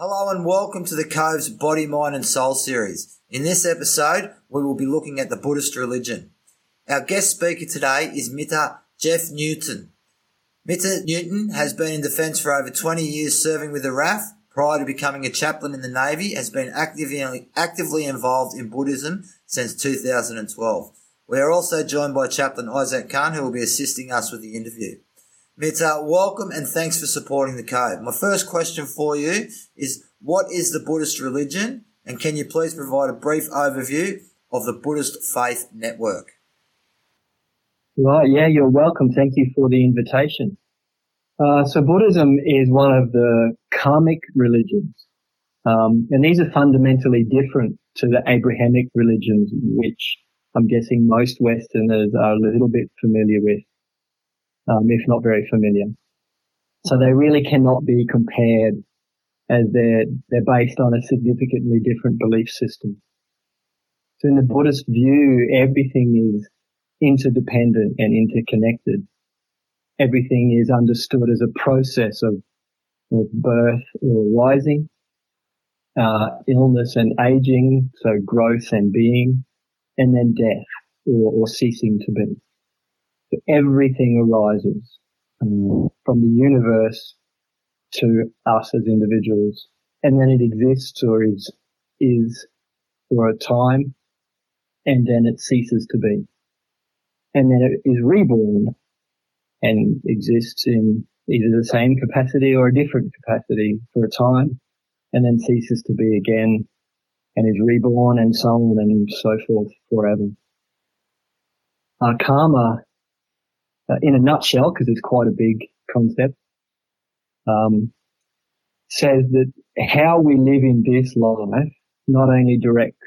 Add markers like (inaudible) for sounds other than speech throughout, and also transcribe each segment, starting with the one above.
Hello and welcome to the Cove's Body, Mind and Soul series. In this episode, we will be looking at the Buddhist religion. Our guest speaker today is Mitta Jeff Newton. Mitta Newton has been in defence for over 20 years serving with the RAF. Prior to becoming a chaplain in the Navy, has been actively, actively involved in Buddhism since 2012. We are also joined by Chaplain Isaac Khan, who will be assisting us with the interview. Mitta, welcome and thanks for supporting the Cove. My first question for you is what is the Buddhist religion? And can you please provide a brief overview of the Buddhist Faith Network? Right, yeah, you're welcome. Thank you for the invitation. Uh, so Buddhism is one of the karmic religions. Um, and these are fundamentally different to the Abrahamic religions, which I'm guessing most Westerners are a little bit familiar with um, if not very familiar. So they really cannot be compared as they're, they're based on a significantly different belief system. So in the Buddhist view, everything is interdependent and interconnected. Everything is understood as a process of, of birth or rising, uh, illness and aging, so growth and being, and then death or, or ceasing to be everything arises um, from the universe to us as individuals. And then it exists or is, is for a time and then it ceases to be. And then it is reborn and exists in either the same capacity or a different capacity for a time and then ceases to be again and is reborn and so on and so forth forever. Our karma uh, in a nutshell, because it's quite a big concept, um, says that how we live in this life not only directs,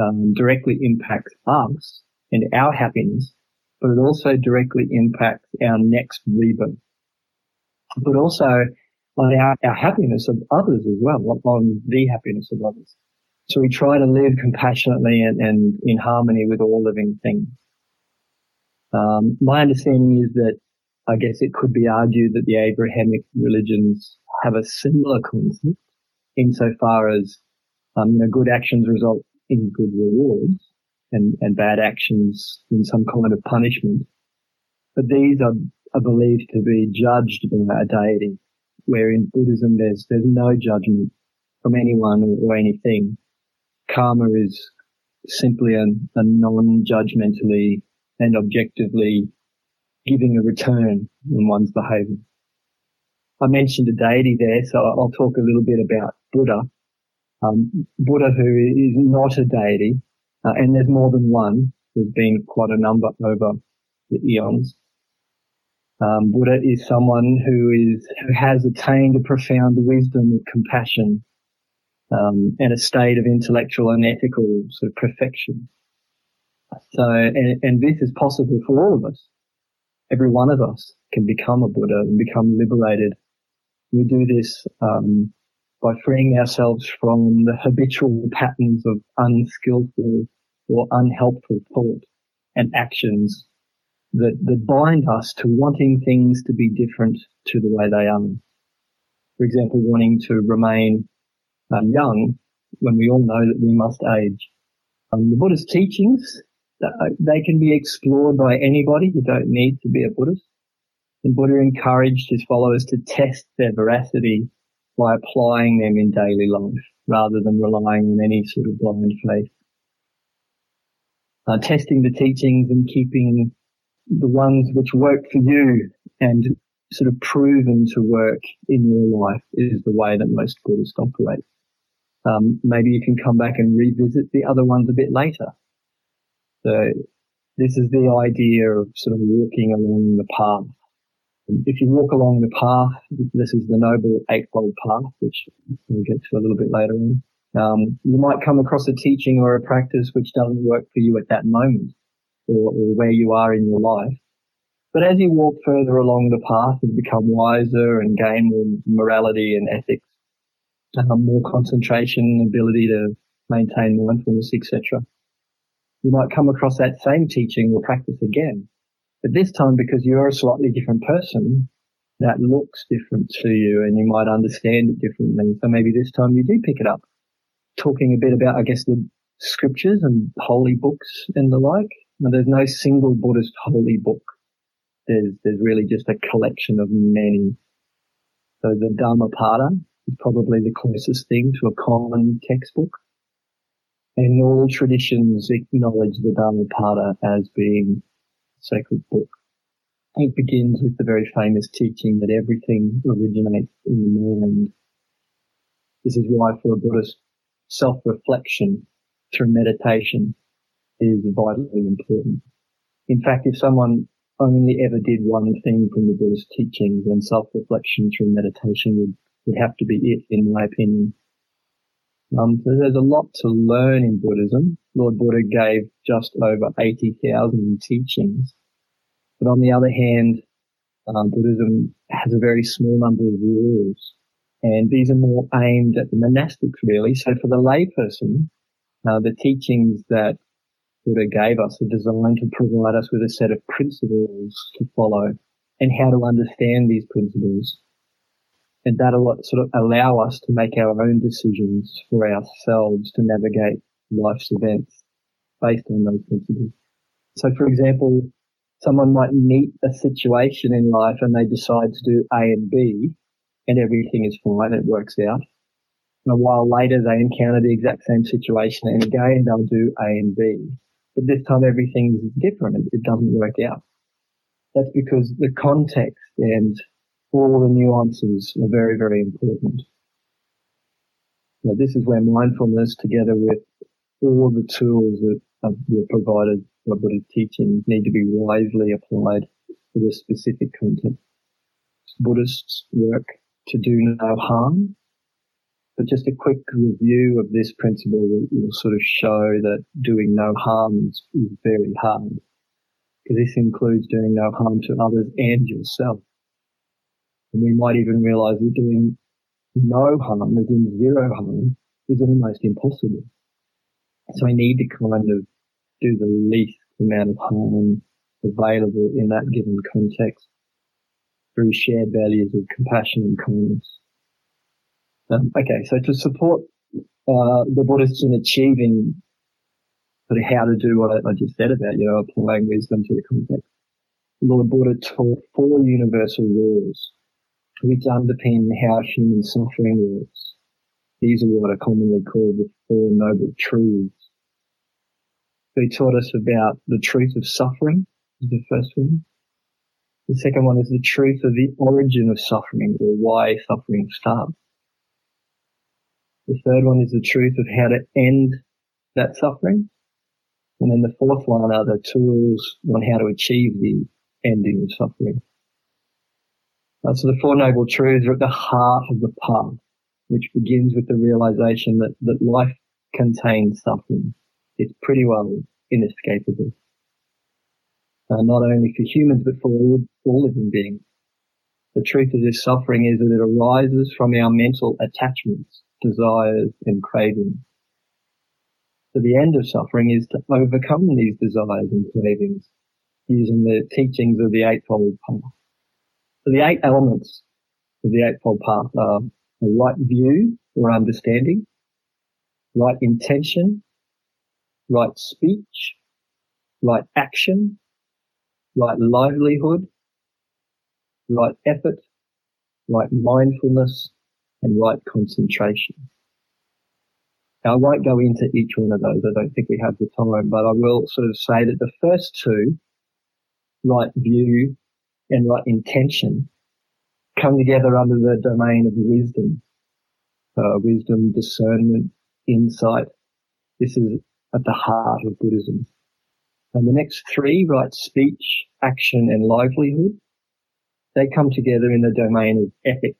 um, directly impacts us and our happiness, but it also directly impacts our next rebirth. But also on our, our happiness of others as well, on the happiness of others. So we try to live compassionately and, and in harmony with all living things. Um, my understanding is that I guess it could be argued that the Abrahamic religions have a similar concept insofar as um, you know, good actions result in good rewards and, and bad actions in some kind of punishment. But these are, are believed to be judged by a deity, where in Buddhism there's, there's no judgment from anyone or, or anything. Karma is simply a, a non-judgmentally and objectively giving a return on one's behavior. I mentioned a deity there, so I'll talk a little bit about Buddha. Um, Buddha, who is not a deity, uh, and there's more than one. There's been quite a number over the eons. Um, Buddha is someone who is who has attained a profound wisdom of compassion um, and a state of intellectual and ethical sort of perfection. So, and, and this is possible for all of us. Every one of us can become a Buddha and become liberated. We do this um, by freeing ourselves from the habitual patterns of unskillful or unhelpful thought and actions that, that bind us to wanting things to be different to the way they are. For example, wanting to remain um, young when we all know that we must age. Um, the Buddha's teachings they can be explored by anybody. You don't need to be a Buddhist. And Buddha encouraged his followers to test their veracity by applying them in daily life rather than relying on any sort of blind faith. Uh, testing the teachings and keeping the ones which work for you and sort of proven to work in your life is the way that most Buddhists operate. Um, maybe you can come back and revisit the other ones a bit later so this is the idea of sort of walking along the path. If you walk along the path, this is the Noble Eightfold Path, which we'll get to a little bit later on. Um, you might come across a teaching or a practice which doesn't work for you at that moment or, or where you are in your life. But as you walk further along the path and become wiser and gain more morality and ethics, um, more concentration, ability to maintain mindfulness, etc., you might come across that same teaching or practice again. But this time, because you're a slightly different person, that looks different to you and you might understand it differently. So maybe this time you do pick it up. Talking a bit about, I guess, the scriptures and holy books and the like. Now, there's no single Buddhist holy book. There's, there's really just a collection of many. So the Dhammapada is probably the closest thing to a common textbook. And all traditions acknowledge the Dhammapada as being a sacred book. It begins with the very famous teaching that everything originates in the mind. This is why for a Buddhist, self-reflection through meditation is vitally important. In fact, if someone only ever did one thing from the Buddhist teachings, then self-reflection through meditation would, would have to be it, in my opinion. Um, so there's a lot to learn in Buddhism. Lord Buddha gave just over 80,000 teachings but on the other hand, um, Buddhism has a very small number of rules, and these are more aimed at the monastics, really. So for the layperson, uh, the teachings that Buddha gave us are designed to provide us with a set of principles to follow and how to understand these principles. And that sort of allow us to make our own decisions for ourselves to navigate life's events based on those principles. So for example, someone might meet a situation in life and they decide to do A and B and everything is fine, it works out. And a while later they encounter the exact same situation and again they'll do A and B. But this time everything is different. It, doesn't work out. That's because the context and all the nuances are very, very important. Now, this is where mindfulness together with all the tools that were provided by Buddhist teaching, need to be wisely applied to the specific content. Buddhists work to do no harm, but just a quick review of this principle will, sort of show that doing no harm is very hard, because this includes doing no harm to others and yourself. And we might even realize that doing no harm, as in zero harm, is almost impossible. So we need to kind of do the least amount of harm available in that given context through shared values of compassion and kindness. Um, okay, so to support uh, the Buddhists in achieving sort of how to do what I, I just said about, you know, applying wisdom to the context, Lord Buddha taught four universal laws which underpin how human suffering works. These are what are commonly called the Four Noble Truths. He taught us about the truth of suffering, the first one. The second one is the truth of the origin of suffering or why suffering starts. The third one is the truth of how to end that suffering. And then the fourth one are the tools on how to achieve the ending of suffering. Uh, so the Four Noble Truths are at the heart of the path, which begins with the realization that, that life contains suffering it's pretty well inescapable. Uh, not only for humans, but for all, all living beings. The truth of this suffering is that it arises from our mental attachments, desires, and cravings. So the end of suffering is to overcome these desires and cravings using the teachings of the Eightfold Path. So the eight elements of the Eightfold Path are a right view or understanding, right intention, right speech, right action, right livelihood, right effort, right mindfulness, and right concentration. Now, I won't go into each one of those. I don't think we have the time, but I will sort of say that the first two, right view and right intention, come together under the domain of wisdom. Uh, wisdom, discernment, insight. This is at the heart of Buddhism. And the next three, right speech, action, and livelihood, they come together in the domain of ethics.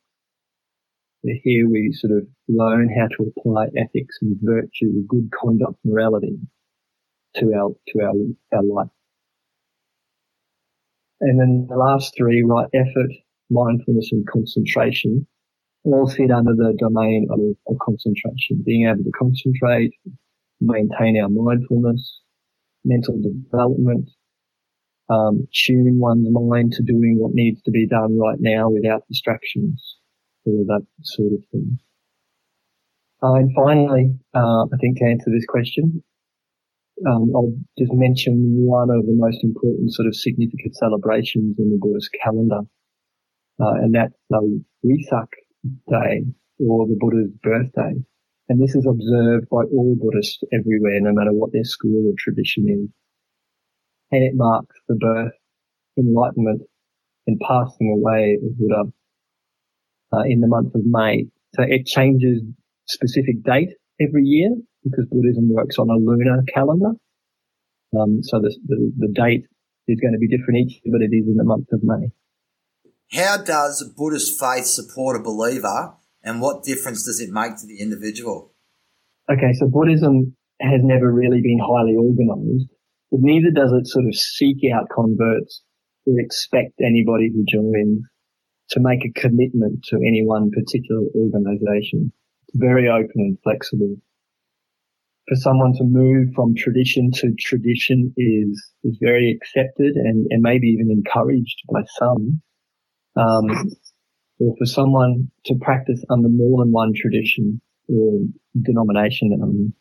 Here we sort of learn how to apply ethics and virtue, good conduct, morality to our, to our, our life. And then the last three, right effort, mindfulness and concentration, all fit under the domain of, of concentration, being able to concentrate, maintain our mindfulness, mental development, um, tune one's mind to doing what needs to be done right now without distractions, all of that sort of thing. Uh, and finally, uh, I think to answer this question, um, I'll just mention one of the most important sort of significant celebrations in the Buddhist calendar, uh, and that's the Wesak Day or the Buddha's birthday. And this is observed by all Buddhists everywhere, no matter what their school or tradition is. And it marks the birth, enlightenment, and passing away of Buddha uh, in the month of May. So it changes specific date every year because Buddhism works on a lunar calendar. Um, so the, the, the date is going to be different each year, but it is in the month of May. How does Buddhist faith support a believer and what difference does it make to the individual? Okay, so Buddhism has never really been highly organized, but neither does it sort of seek out converts or expect anybody who joins to make a commitment to any one particular organization. It's very open and flexible. For someone to move from tradition to tradition is, is very accepted and, and maybe even encouraged by some. Um, or for someone to practice under more than one tradition or denomination. Um,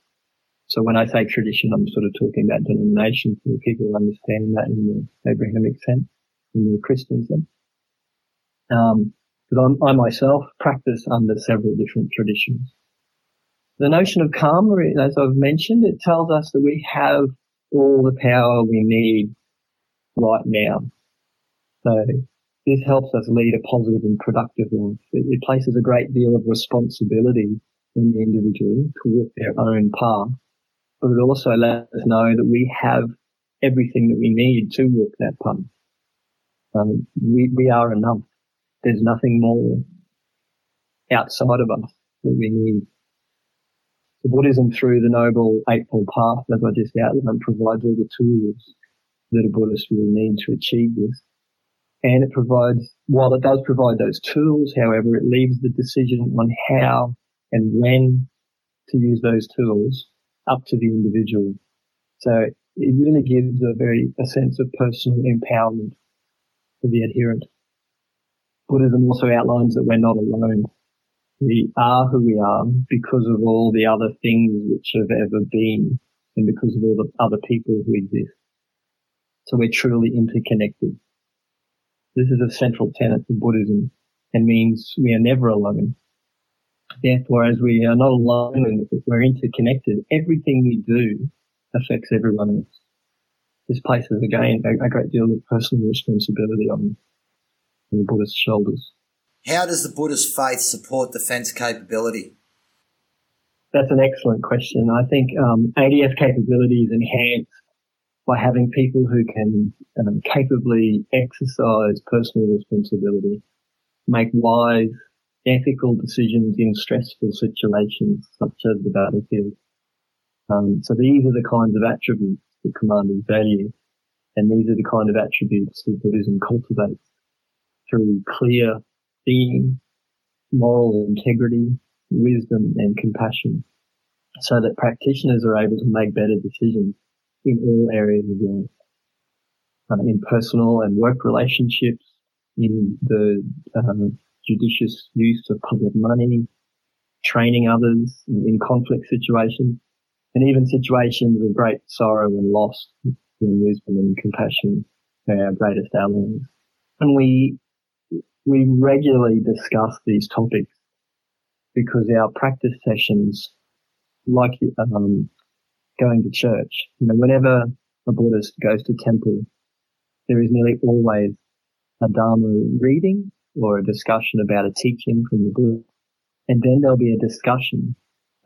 so when I say tradition, I'm sort of talking about denomination for people understanding that in the Abrahamic sense, in the Christian sense. Um, because I myself practice under several different traditions. The notion of karma, as I've mentioned, it tells us that we have all the power we need right now. So this helps us lead a positive and productive life. It, it places a great deal of responsibility in the individual to walk their own path, but it also lets us know that we have everything that we need to walk that path. Um, we, we are enough. There's nothing more outside of us that we need. So Buddhism through the Noble Eightfold Path, as I just outlined, provides all the tools that a Buddhist will need to achieve this. And it provides, while it does provide those tools, however, it leaves the decision on how and when to use those tools up to the individual. So it really gives a very, a sense of personal empowerment to the adherent. Buddhism also outlines that we're not alone. We are who we are because of all the other things which have ever been and because of all the other people who exist. So we're truly interconnected. This is a central tenet of Buddhism and means we are never alone. Therefore, as we are not alone and we're interconnected, everything we do affects everyone else. This places again a, a great deal of personal responsibility on, on the Buddhist shoulders. How does the Buddhist faith support defense capability? That's an excellent question. I think um, ADF capability is enhanced by having people who can um, capably exercise personal responsibility, make wise, ethical decisions in stressful situations such as the battlefield. Um, so these are the kinds of attributes that commanders value, and these are the kind of attributes that Buddhism cultivates through clear seeing, moral integrity, wisdom, and compassion, so that practitioners are able to make better decisions in all areas of life, uh, in personal and work relationships, in the um, judicious use of public money, training others in conflict situations, and even situations of great sorrow and loss, when wisdom and compassion are our greatest allies. And we we regularly discuss these topics because our practice sessions, like um, going to church. You know, whenever a Buddhist goes to temple, there is nearly always a Dharma reading or a discussion about a teaching from the Buddha. And then there'll be a discussion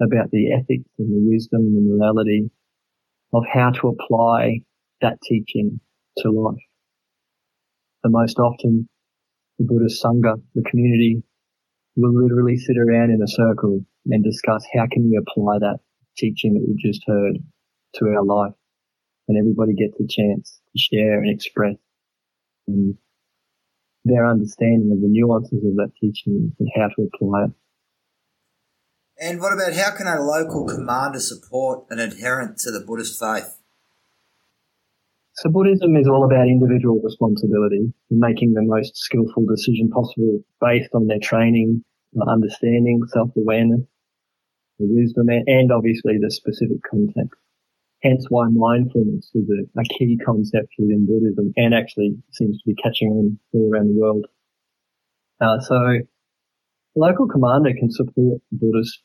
about the ethics and the wisdom and the morality of how to apply that teaching to life. The most often, the Buddhist Sangha, the community, will literally sit around in a circle and discuss how can we apply that teaching that we've just heard to our life. And everybody gets a chance to share and express um, their understanding of the nuances of that teaching and how to apply it. And what about how can a local commander support an adherent to the Buddhist faith? So Buddhism is all about individual responsibility, making the most skillful decision possible based on their training, understanding, self-awareness, wisdom, and obviously the specific context. Hence why mindfulness is a, a, key concept within Buddhism and actually seems to be catching on all around the world. Uh, so local commander can support Buddhists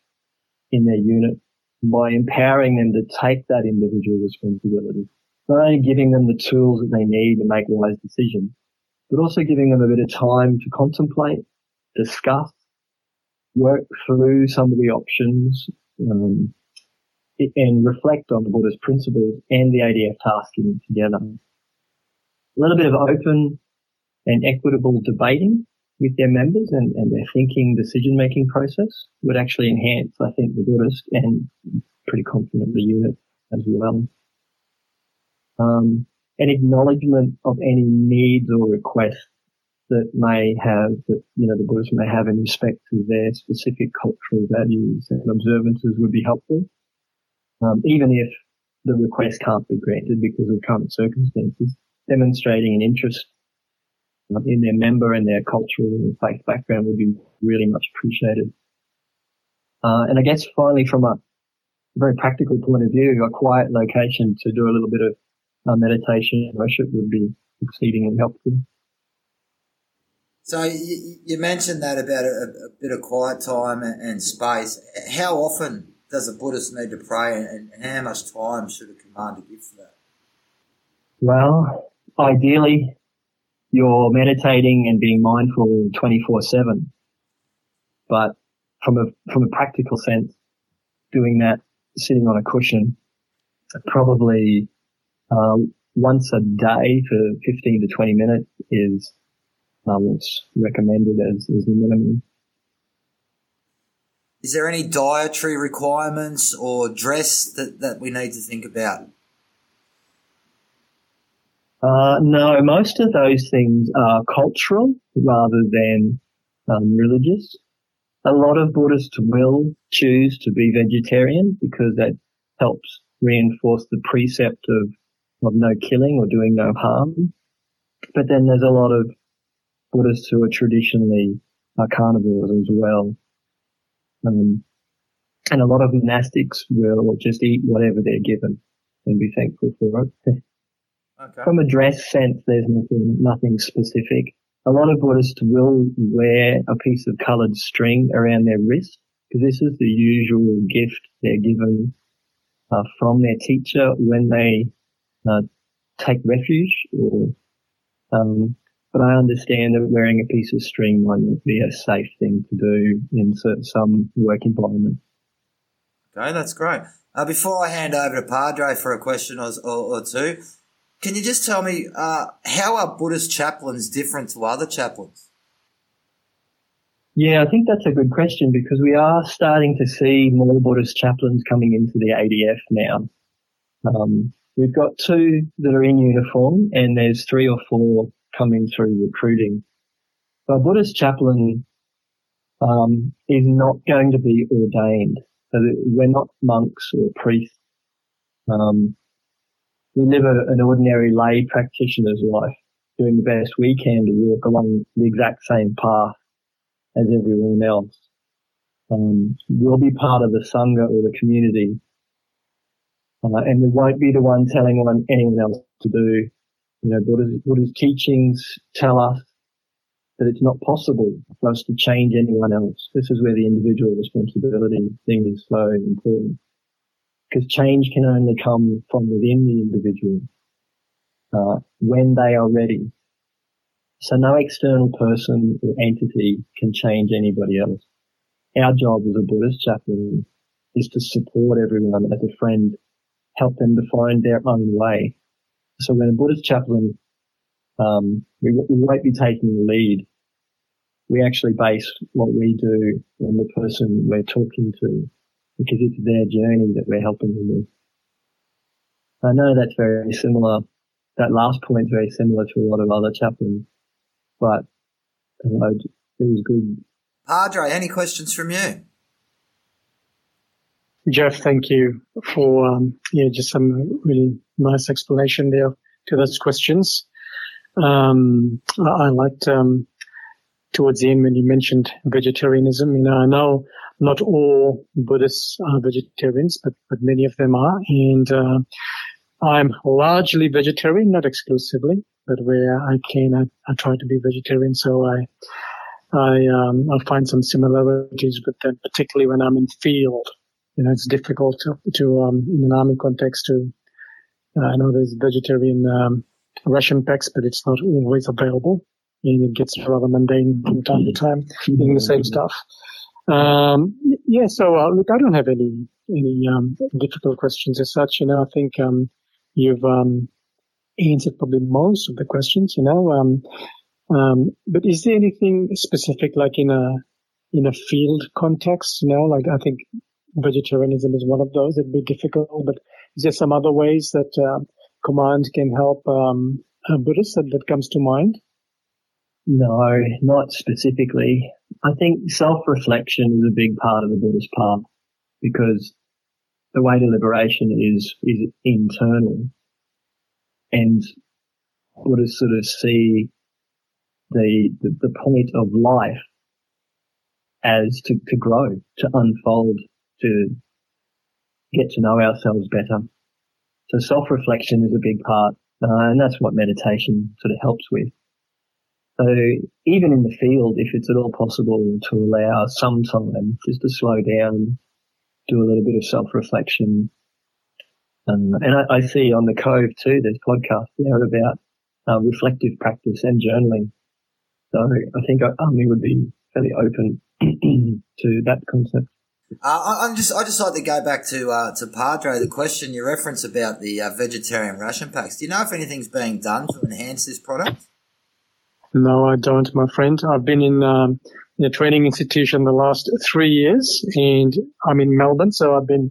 in their unit by empowering them to take that individual responsibility. Not only giving them the tools that they need to make wise decisions, but also giving them a bit of time to contemplate, discuss, work through some of the options, um, and reflect on the Buddhist principles and the ADF tasking together. A little bit of open and equitable debating with their members and, and their thinking decision making process would actually enhance, I think, the Buddhist and pretty confident the unit as well. Um, an acknowledgement of any needs or requests that may have, that, you know, the Buddhists may have in respect to their specific cultural values and observances would be helpful um, even if the request can't be granted because of current circumstances, demonstrating an interest um, in their member and their cultural and faith background would be really much appreciated. Uh, and I guess finally, from a very practical point of view, a quiet location to do a little bit of uh, meditation and worship would be exceedingly helpful. So you, you mentioned that about a, a, bit of quiet time and, and space. How often does a Buddhist need to pray and, and how much time should a commander give for that? Well, ideally, you're meditating and being mindful 24 7. But from a, from a practical sense, doing that sitting on a cushion, probably, uh, once a day for 15 to 20 minutes is um, what's recommended as, as the minimum. Is there any dietary requirements or dress that, that we need to think about? Uh, no, most of those things are cultural rather than um, religious. A lot of Buddhists will choose to be vegetarian because that helps reinforce the precept of, of no killing or doing no harm. But then there's a lot of Buddhists who are traditionally uh, carnivores as well. Um, and a lot of monastics will just eat whatever they're given and be thankful for it. Okay. From a dress sense, there's nothing, nothing specific. A lot of Buddhists will wear a piece of coloured string around their wrist because this is the usual gift they're given uh, from their teacher when they uh, take refuge or um, but I understand that wearing a piece of string might not be a safe thing to do in some work environment. Okay, that's great. Uh, before I hand over to Padre for a question or, or, or two, can you just tell me uh, how are Buddhist chaplains different to other chaplains? Yeah, I think that's a good question because we are starting to see more Buddhist chaplains coming into the ADF now. Um, we've got two that are in uniform and there's three or four coming through recruiting. So a Buddhist chaplain um, is not going to be ordained. So we're not monks or priests. Um, we live a, an ordinary lay practitioner's life, doing the best we can to walk along the exact same path as everyone else. Um, we'll be part of the sangha or the community, uh, and we won't be the one telling anyone else to do you know, Buddha's, Buddha's teachings tell us that it's not possible for us to change anyone else. This is where the individual responsibility thing is so important. Because change can only come from within the individual uh, when they are ready. So no external person or entity can change anybody else. Our job as a Buddhist chaplain is to support everyone as a friend, help them to find their own way so when a Buddhist chaplain, um, we, we won't be taking the lead. We actually base what we do on the person we're talking to because it's their journey that we're helping them with. I know that's very similar. That last point is very similar to a lot of other chaplains, but it was good. Padre, any questions from you? Jeff, thank you for um, yeah, just some really nice explanation there. to those questions. Um, I liked um, towards the end when you mentioned vegetarianism. You know, I know not all Buddhists are vegetarians, but but many of them are, and uh, I'm largely vegetarian, not exclusively, but where I can, I, I try to be vegetarian. So I I um, I find some similarities with them, particularly when I'm in field. You know, it's difficult to, to um, in an army context to. Uh, I know there's vegetarian um, ration packs, but it's not always available, and it gets rather mundane from time to time eating the same stuff. Um, yeah, so uh, look, I don't have any any um, difficult questions as such. You know, I think um, you've um, answered probably most of the questions. You know, um, um, but is there anything specific, like in a in a field context? You know, like I think vegetarianism is one of those. It'd be difficult, but is there some other ways that uh, command can help um, Buddhists that, that comes to mind? No, not specifically. I think self-reflection is a big part of the Buddhist path because the way to liberation is is internal, and Buddhists sort of see the, the, the point of life as to, to grow, to unfold, to get to know ourselves better. So self-reflection is a big part, uh, and that's what meditation sort of helps with. So even in the field, if it's at all possible to allow some time just to slow down, do a little bit of self-reflection. Um, and I, I, see on the Cove too, there's podcasts there about uh, reflective practice and journaling. So I think Army would be fairly open (clears throat) to that concept. Uh, I'm just, I just like to go back to uh, to Padre. The question you reference about the uh, vegetarian ration packs. Do you know if anything's being done to enhance this product? No, I don't, my friend. I've been in, um, in a training institution the last three years, and I'm in Melbourne, so I've been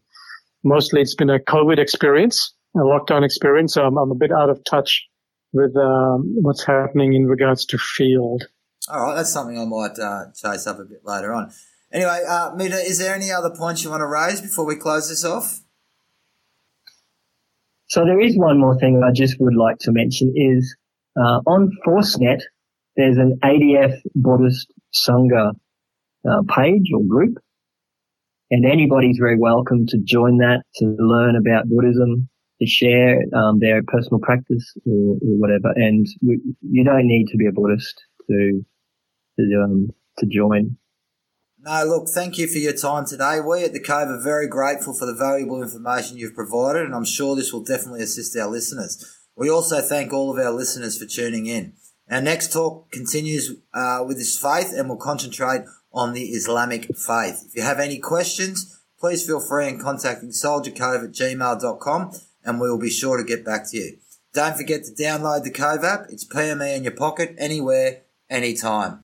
mostly it's been a COVID experience, a lockdown experience. So I'm, I'm a bit out of touch with um, what's happening in regards to field. All right, that's something I might uh, chase up a bit later on. Anyway, uh, Mita, is there any other points you want to raise before we close this off? So there is one more thing I just would like to mention is uh, on ForceNet, there's an ADF Buddhist Sangha uh, page or group, and anybody's very welcome to join that to learn about Buddhism, to share um, their personal practice or, or whatever. And we, you don't need to be a Buddhist to to, um, to join. No, look, thank you for your time today. We at the Cove are very grateful for the valuable information you've provided, and I'm sure this will definitely assist our listeners. We also thank all of our listeners for tuning in. Our next talk continues uh, with this faith and will concentrate on the Islamic faith. If you have any questions, please feel free in contacting soldiercove at gmail.com and we will be sure to get back to you. Don't forget to download the Cove app. It's PME in your pocket, anywhere, anytime.